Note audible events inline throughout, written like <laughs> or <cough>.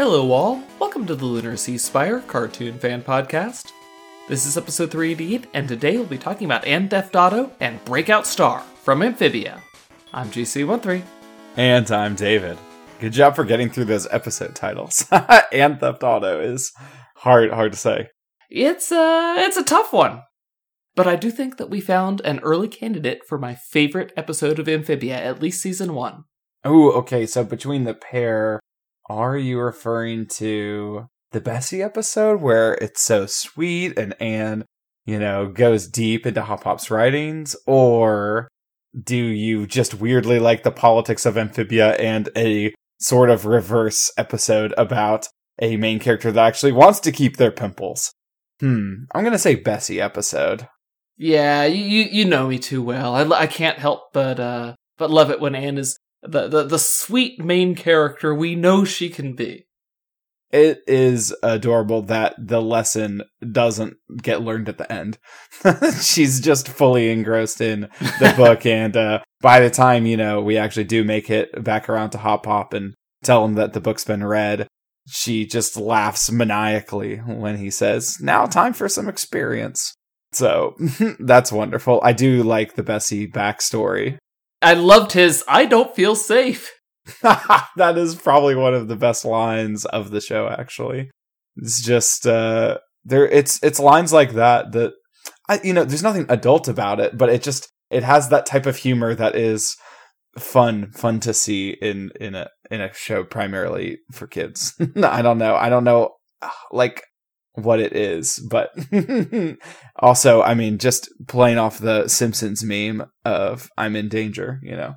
Hello, all. Welcome to the Lunar Sea Spire Cartoon Fan Podcast. This is episode 388, and today we'll be talking about Anne Theft Auto and Breakout Star from Amphibia. I'm GC13. And I'm David. Good job for getting through those episode titles. <laughs> Anne Theft Auto is hard hard to say. It's uh it's a tough one. But I do think that we found an early candidate for my favorite episode of Amphibia, at least season 1. Oh, okay. So between the pair, are you referring to the Bessie episode where it's so sweet and Anne, you know, goes deep into Hop Pop's writings? Or do you just weirdly like the politics of Amphibia and a sort of reverse episode about a main character that actually wants to keep their pimples? Hmm, I'm gonna say Bessie episode. Yeah, you you know me too well. I, I can't help but uh but love it when Anne is the, the the sweet main character we know she can be. It is adorable that the lesson doesn't get learned at the end. <laughs> She's just fully engrossed in the <laughs> book, and uh, by the time you know we actually do make it back around to Hop Pop and tell him that the book's been read, she just laughs maniacally when he says, "Now time for some experience." So <laughs> that's wonderful. I do like the Bessie backstory. I loved his I don't feel safe. <laughs> <laughs> that is probably one of the best lines of the show actually. It's just uh there it's it's lines like that that I you know, there's nothing adult about it, but it just it has that type of humor that is fun fun to see in in a in a show primarily for kids. <laughs> I don't know. I don't know like what it is, but <laughs> also, I mean, just playing off the Simpsons meme of "I'm in danger," you know,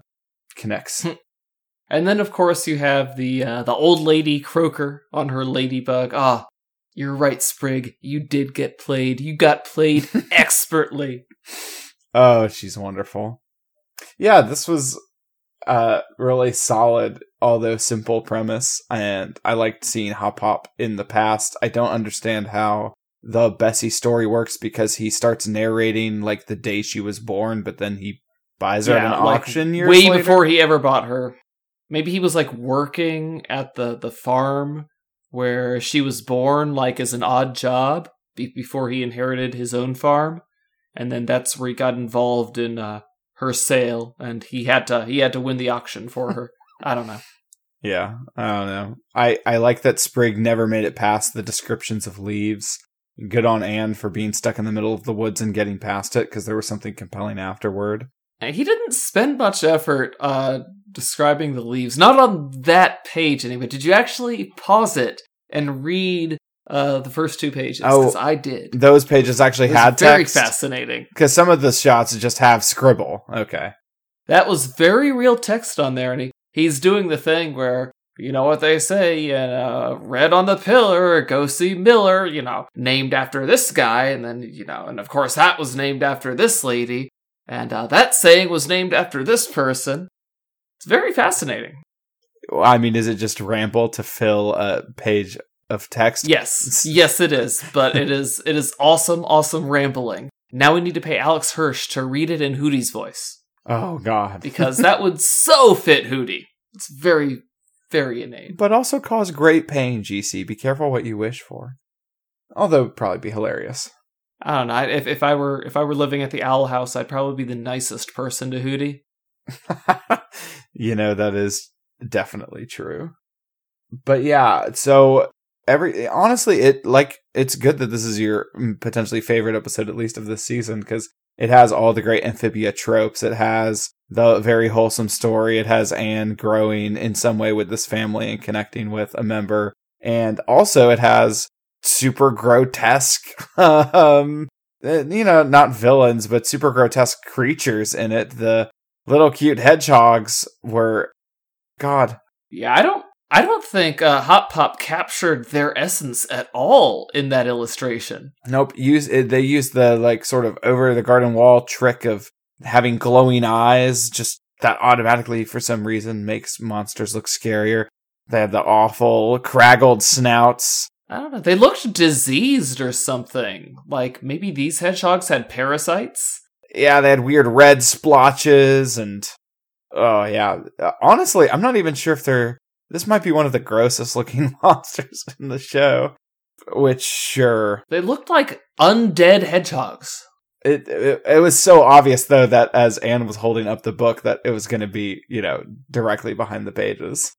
connects. <laughs> and then, of course, you have the uh, the old lady Croaker on her ladybug. Ah, you're right, Sprig. You did get played. You got played <laughs> expertly. Oh, she's wonderful. Yeah, this was uh really solid although simple premise and i liked seeing Hop Pop in the past i don't understand how the bessie story works because he starts narrating like the day she was born but then he buys her yeah, at an like auction years way later. before he ever bought her maybe he was like working at the the farm where she was born like as an odd job be- before he inherited his own farm and then that's where he got involved in uh her sale and he had to he had to win the auction for her. I don't know. <laughs> Yeah, I don't know. I I like that Sprig never made it past the descriptions of leaves. Good on Anne for being stuck in the middle of the woods and getting past it because there was something compelling afterward. He didn't spend much effort uh, describing the leaves. Not on that page anyway. Did you actually pause it and read uh, the first two pages oh, I did. Those pages actually had text very text. fascinating because some of the shots just have scribble. Okay, that was very real text on there, and he, he's doing the thing where you know what they say, uh, red on the pillar, go see Miller, you know, named after this guy, and then you know, and of course that was named after this lady, and uh, that saying was named after this person. It's very fascinating. I mean, is it just ramble to fill a page of text. Yes, yes, it is. But it is it is awesome, awesome rambling. Now we need to pay Alex Hirsch to read it in Hooty's voice. Oh God, because that would so fit Hooty. It's very, very inane, but also cause great pain. GC, be careful what you wish for. Although probably be hilarious. I don't know. If if I were if I were living at the Owl House, I'd probably be the nicest person to Hooty. <laughs> you know that is definitely true. But yeah, so every honestly it like it's good that this is your mm, potentially favorite episode at least of this season because it has all the great amphibia tropes. It has the very wholesome story. It has anne growing in some way with this family and connecting with a member. And also it has super grotesque <laughs> um eh, you know not villains but super grotesque creatures in it. The little cute hedgehogs were god. Yeah i don't I don't think uh, Hop Pop captured their essence at all in that illustration. Nope. Use they use the like sort of over the garden wall trick of having glowing eyes. Just that automatically, for some reason, makes monsters look scarier. They have the awful craggled snouts. I don't know. They looked diseased or something. Like maybe these hedgehogs had parasites. Yeah, they had weird red splotches and oh yeah. Honestly, I'm not even sure if they're this might be one of the grossest looking <laughs> monsters in the show. Which, sure, They looked like undead hedgehogs. it, it it was so obvious though that as Anne was holding up the book that it was going to be you know directly behind the pages.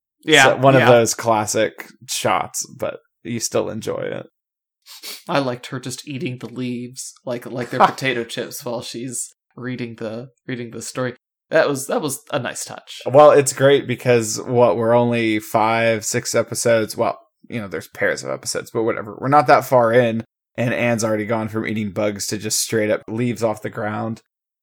So one of those classic shots, but you still enjoy it. I liked her just eating the leaves like like they're <laughs> potato chips while she's reading the reading the story. That was that was a nice touch. Well, it's great because what we're only five, six episodes. Well, you know, there's pairs of episodes, but whatever. We're not that far in, and Anne's already gone from eating bugs to just straight up leaves off the ground.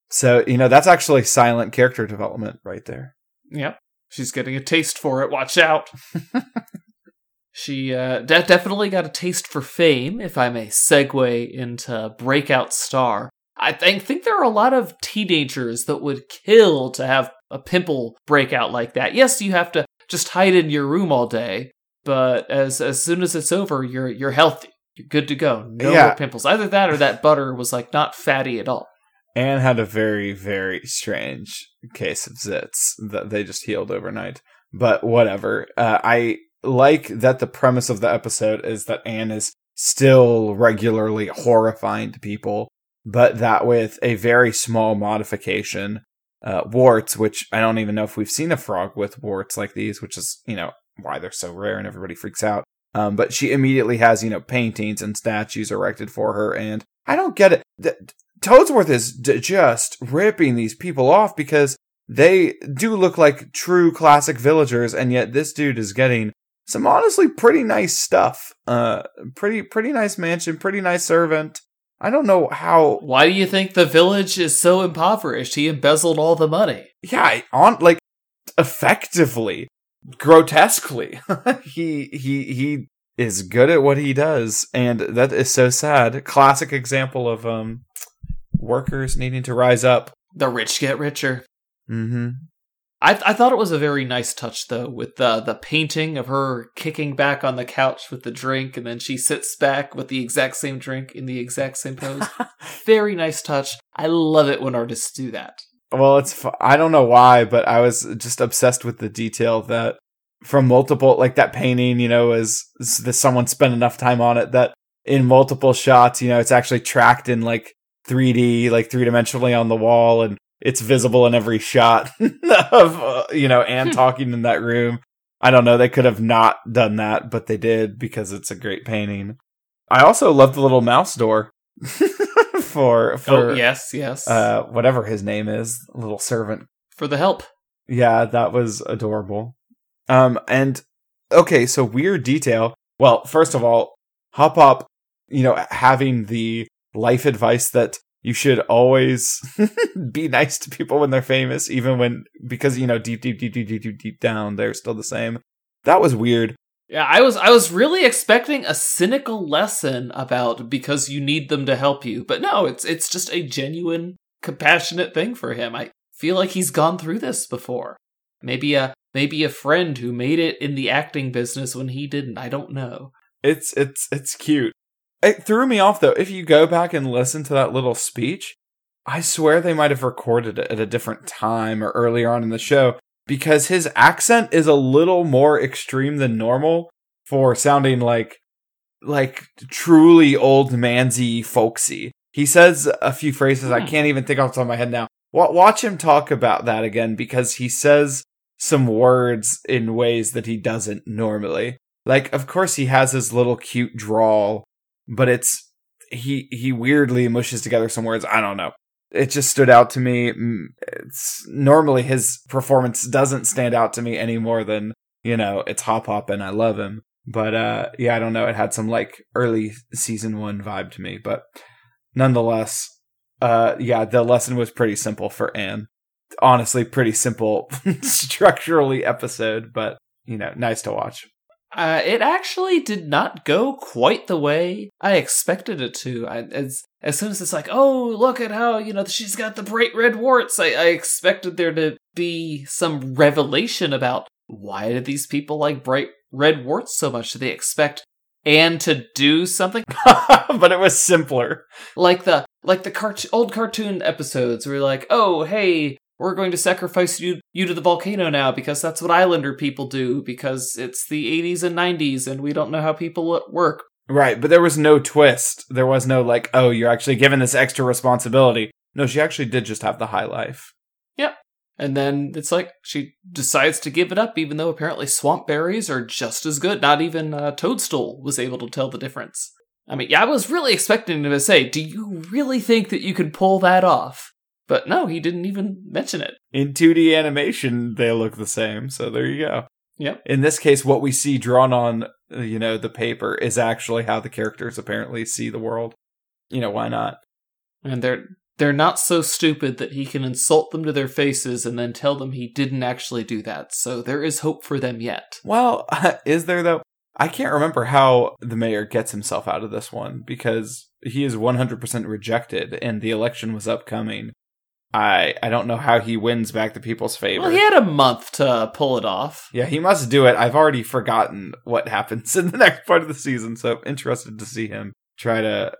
So you know that's actually silent character development right there. Yep. She's getting a taste for it. Watch out. <laughs> she uh, de- definitely got a taste for fame, if I may segue into Breakout Star. I think, think there are a lot of teenagers that would kill to have a pimple breakout like that. Yes, you have to just hide in your room all day, but as as soon as it's over, you're you're healthy. You're good to go. No Yeah. more pimples. Either that or that butter was like not fatty at all. Anne had a very, very strange case of zits that they just healed overnight. But whatever. Uh, I like that the premise of the episode is that Anne is still regularly horrifying to people, but that with a very small modification, uh, warts, which I don't even know if we've seen a frog with warts like these, which is, you know, why they're so rare and everybody freaks out. Um, but she immediately has, you know, paintings and statues erected for her. And I don't get it. Th- Toadsworth is d- just ripping these people off because they do look like true classic villagers, and yet this dude is getting some honestly pretty nice stuff. Uh, pretty pretty nice mansion, pretty nice servant. I don't know how. Why do you think the village is so impoverished? He embezzled all the money. Yeah, on like effectively, grotesquely. <laughs> he he he is good at what he does, and that is so sad. Classic example of um workers needing to rise up. The rich get richer. Mm-hmm. I, I thought it was a very nice touch though, with the the painting of her kicking back on the couch with the drink, and then she sits back with the exact same drink in the exact same pose. <laughs> very nice touch. I love it when artists do that. Well, it's fu- I don't know why, but I was just obsessed with the detail that from multiple like that painting, you know, is, is that someone spent enough time on it that in multiple shots, you know, it's actually tracked in like 3D, like three dimensionally on the wall, and it's visible in every shot <laughs> of uh, you know Anne talking in that room. I don't know, they could have not done that, but they did because it's a great painting. I also love the little mouse door for <laughs> for oh yes, yes. uh, whatever his name is, little servant. For the help. Yeah, that was adorable. Um, and okay, so weird detail. Well, first of all, Hop Pop, you know, having the life advice that you should always <laughs> be nice to people when they're famous, even when because you know deep, deep, deep, deep, deep, deep, deep down they're still the same. That was weird. Yeah, I was I was really expecting a cynical lesson about because you need them to help you, but no, it's it's just a genuine, compassionate thing for him. I feel like he's gone through this before. Maybe a maybe a friend who made it in the acting business when he didn't. I don't know. It's it's it's cute. It threw me off though. If you go back and listen to that little speech, I swear they might have recorded it at a different time or earlier on in the show because his accent is a little more extreme than normal for sounding like like truly old mansy folksy. He says a few phrases I Hmm. can't even think off the top of my head now. Watch him talk about that again because he says some words in ways that he doesn't normally. Like, of course, he has his little cute drawl, but it's he he weirdly mushes together some words. I don't know. It just stood out to me. It's normally his performance doesn't stand out to me any more than you know it's Hop Pop and I love him. But uh, yeah, I don't know. It had some like early season one vibe to me, but nonetheless, uh, yeah, the lesson was pretty simple for Anne. Honestly, pretty simple <laughs> structurally episode, but you know, nice to watch. Uh, it actually did not go quite the way I expected it to. I, as as soon as it's like, oh, look at how you know she's got the bright red warts, I, I expected there to be some revelation about why did these people like bright red warts so much? Do they expect Anne to do something <laughs> but it was simpler. like the like the cart- old cartoon episodes where you're like, oh, hey, we're going to sacrifice you you to the volcano now because that's what islander people do because it's the 80s and 90s and we don't know how people work Right, but there was no twist. There was no like, oh, you're actually given this extra responsibility. No, she actually did just have the high life. Yep. And then it's like she decides to give it up, even though apparently swamp berries are just as good. Not even uh, Toadstool was able to tell the difference. I mean, yeah, I was really expecting him to say, Do you really think that you could pull that off? But no, he didn't even mention it. In 2D animation, they look the same, so there you go. Yep. In this case, what we see drawn on, uh, you know, the paper is actually how the characters apparently see the world. You know, why not? And they're they're not so stupid that he can insult them to their faces and then tell them he didn't actually do that. So there is hope for them yet. Well, <laughs> is there though? I can't remember how the mayor gets himself out of this one because he is 100% rejected and the election was upcoming. I I don't know how he wins back the people's favor. Well, he had a month to pull it off. Yeah, he must do it. I've already forgotten what happens <laughs> in the next part of the season, so I'm interested to see him try to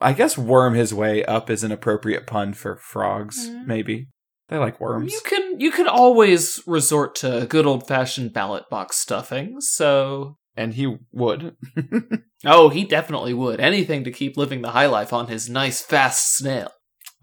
I guess worm his way up is an appropriate pun for frogs, mm. maybe. They like worms. You can you can always resort to good old fashioned ballot box stuffing, so and he would. <laughs> oh, he definitely would. Anything to keep living the high life on his nice fast snail.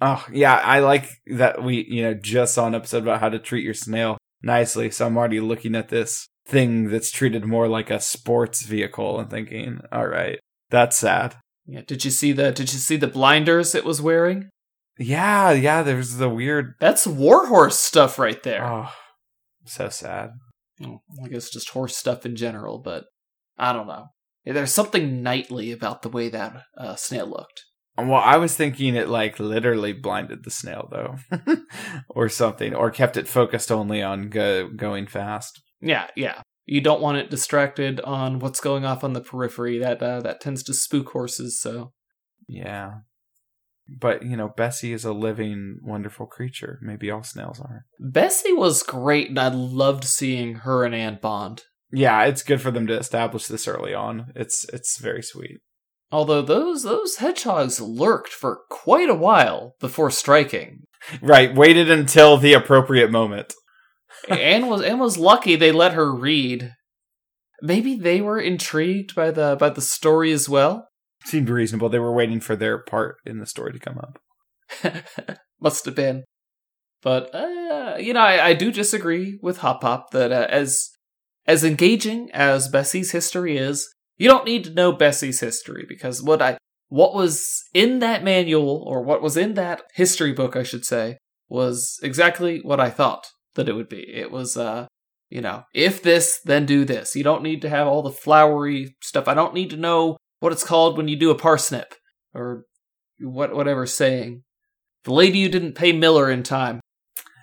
Oh, yeah, I like that we, you know, just saw an episode about how to treat your snail nicely. So I'm already looking at this thing that's treated more like a sports vehicle and thinking, all right, that's sad. Yeah, did you see the did you see the blinders it was wearing? Yeah, yeah, there's the weird That's warhorse stuff right there. Oh, so sad. I guess just horse stuff in general, but I don't know. There's something knightly about the way that uh, snail looked. Well, I was thinking it like literally blinded the snail though, <laughs> or something, or kept it focused only on go- going fast. Yeah, yeah. You don't want it distracted on what's going off on the periphery. That uh, that tends to spook horses. So, yeah. But you know, Bessie is a living, wonderful creature. Maybe all snails are. Bessie was great, and I loved seeing her and Anne bond. Yeah, it's good for them to establish this early on. It's it's very sweet. Although those those hedgehogs lurked for quite a while before striking. Right, waited until the appropriate moment. Anne was Anne was lucky they let her read. Maybe they were intrigued by the by the story as well. Seemed reasonable. They were waiting for their part in the story to come up. <laughs> Must have been. But uh, you know, I, I, do disagree with Hop Pop that uh, as as engaging as Bessie's history is, you don't need to know Bessie's history because what I what was in that manual or what was in that history book, I should say, was exactly what I thought that it would be. It was uh you know, if this, then do this. You don't need to have all the flowery stuff. I don't need to know what it's called when you do a parsnip or what whatever saying. The lady you didn't pay Miller in time.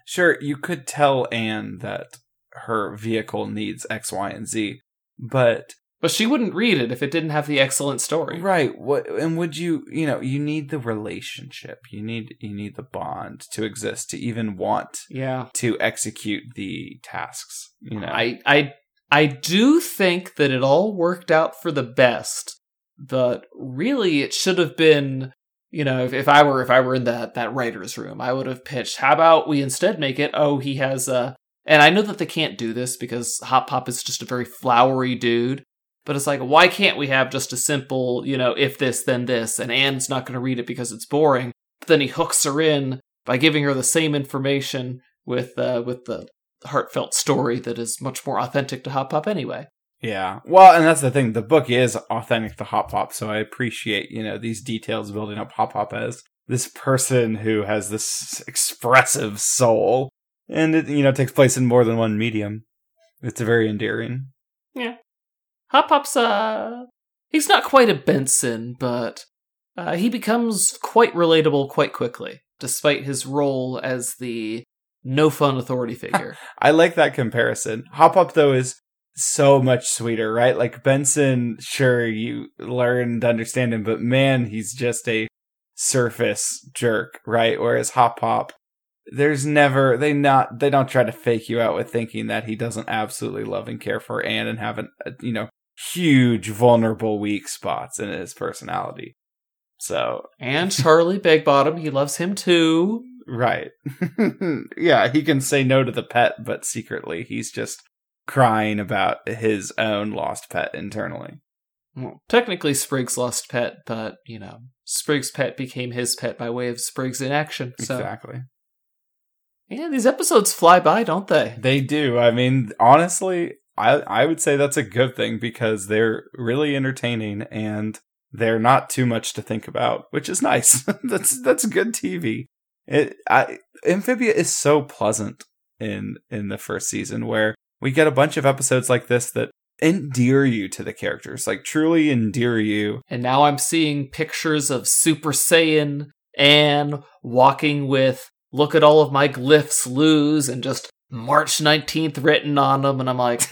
Sure, you could tell Anne that her vehicle needs X, Y, and Z, but but she wouldn't read it if it didn't have the excellent story. Right. What and would you, you know, you need the relationship. You need you need the bond to exist to even want yeah. to execute the tasks, you know. I I I do think that it all worked out for the best, but really it should have been you know, if, if I were if I were in that that writer's room, I would have pitched, how about we instead make it, oh, he has a and I know that they can't do this because Hop Pop is just a very flowery dude. But it's like, why can't we have just a simple, you know, if this, then this, and Anne's not going to read it because it's boring. But then he hooks her in by giving her the same information with uh, with the heartfelt story that is much more authentic to Hop Pop anyway. Yeah. Well, and that's the thing. The book is authentic to Hop Pop, so I appreciate, you know, these details building up Hop Pop as this person who has this expressive soul. And it, you know, takes place in more than one medium. It's very endearing. Yeah. Hop Pop's uh he's not quite a Benson, but uh, he becomes quite relatable quite quickly, despite his role as the no fun authority <laughs> figure. I like that comparison. Hop Pop though is so much sweeter, right? Like Benson, sure you learn to understand him, but man, he's just a surface jerk, right? Whereas Hop Pop there's never they not they don't try to fake you out with thinking that he doesn't absolutely love and care for Anne and have an a, you know huge vulnerable weak spots in his personality. So and Charlie Big Bottom, he loves him too. Right. <laughs> yeah, he can say no to the pet, but secretly he's just crying about his own lost pet internally. Well, technically Sprig's lost pet, but you know, Sprig's pet became his pet by way of Sprig's inaction. So Exactly. yeah, these episodes fly by, don't they? They do. I mean, honestly, I I would say that's a good thing because they're really entertaining and they're not too much to think about, which is nice. <laughs> that's that's good TV. It I, Amphibia is so pleasant in in the first season where we get a bunch of episodes like this that endear you to the characters, like truly endear you. And now I'm seeing pictures of Super Saiyan Anne walking with look at all of my glyphs lose and just March 19th written on them and I'm like,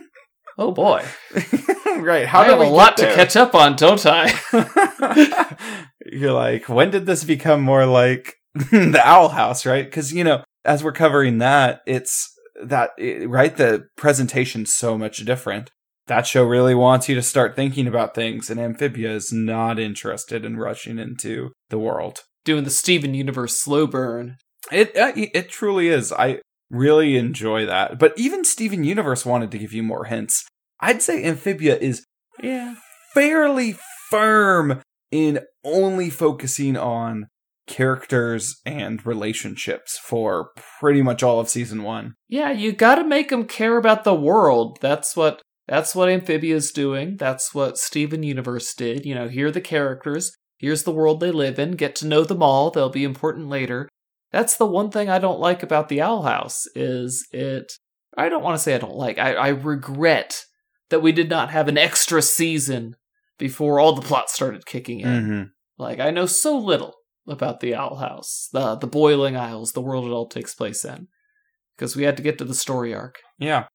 <laughs> "Oh boy. <laughs> right. How I have a lot to catch up on, don't I?" <laughs> You're like, when did this become more like the Owl House, right? Because you know, as we're covering that, it's that right. The presentation's so much different. That show really wants you to start thinking about things, and Amphibia is not interested in rushing into the world. Doing the Steven Universe slow burn. It uh, it truly is. I really enjoy that. But even Steven Universe wanted to give you more hints. I'd say Amphibia is Yeah. fairly firm in only focusing on characters and relationships for pretty much all of season one. Yeah, you got to make them care about the world. That's what that's what Amphibia's doing. That's what Steven Universe did. You know, here are the characters. Here's the world they live in. Get to know them all. They'll be important later. That's the one thing I don't like about the Owl House is it I don't want to say I don't like. I, I regret that we did not have an extra season before all the plot started kicking in. Mm-hmm. Like I know so little about the Owl House, the the Boiling Isles, the world it all takes place in, because we had to get to the story arc. Yeah.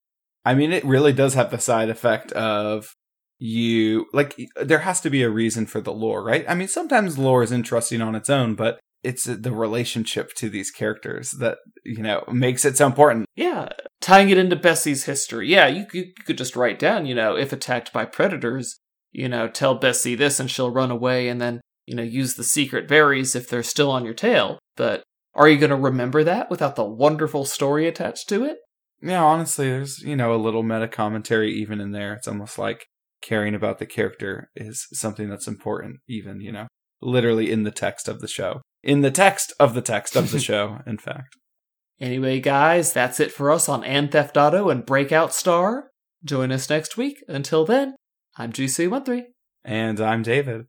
I mean, it really does have the side effect of you, like, there has to be a reason for the lore, right? I mean, sometimes lore is interesting on its own, but it's the relationship to these characters that, you know, makes it so important. Yeah, tying it into Bessie's history. Yeah, you, you could just write down, you know, if attacked by predators, you know, tell Bessie this and she'll run away, and then you know use the secret berries if they're still on your tail. But are you going to remember that without the wonderful story attached to it? Yeah, honestly, there's, you know, a little meta commentary even in there. It's almost like caring about the character is something that's important, even, you know, literally in the text of the show. In the text of the text of the <laughs> show, in fact. Anyway, guys, that's it for us on Anne Theft Auto and Breakout Star. Join us next week. Until then, I'm GC13. And I'm David.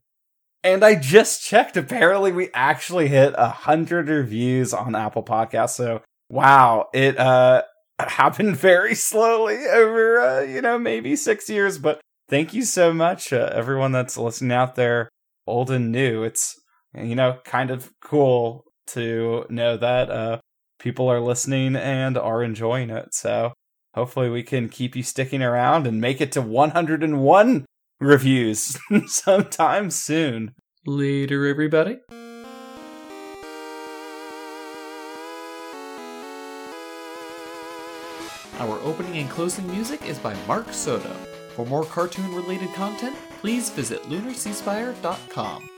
And I just checked. Apparently, we actually hit a hundred reviews on Apple Podcasts. So, wow, it uh <laughs> happened very slowly over uh, you know maybe six years. But thank you so much, uh, everyone that's listening out there, old and new. It's you know kind of cool to know that uh people are listening and are enjoying it. So hopefully we can keep you sticking around and make it to 101 reviews <laughs> sometime soon. Later, everybody. Our opening and closing music is by Mark Soto. For more cartoon related content, please visit lunarseaspire.com.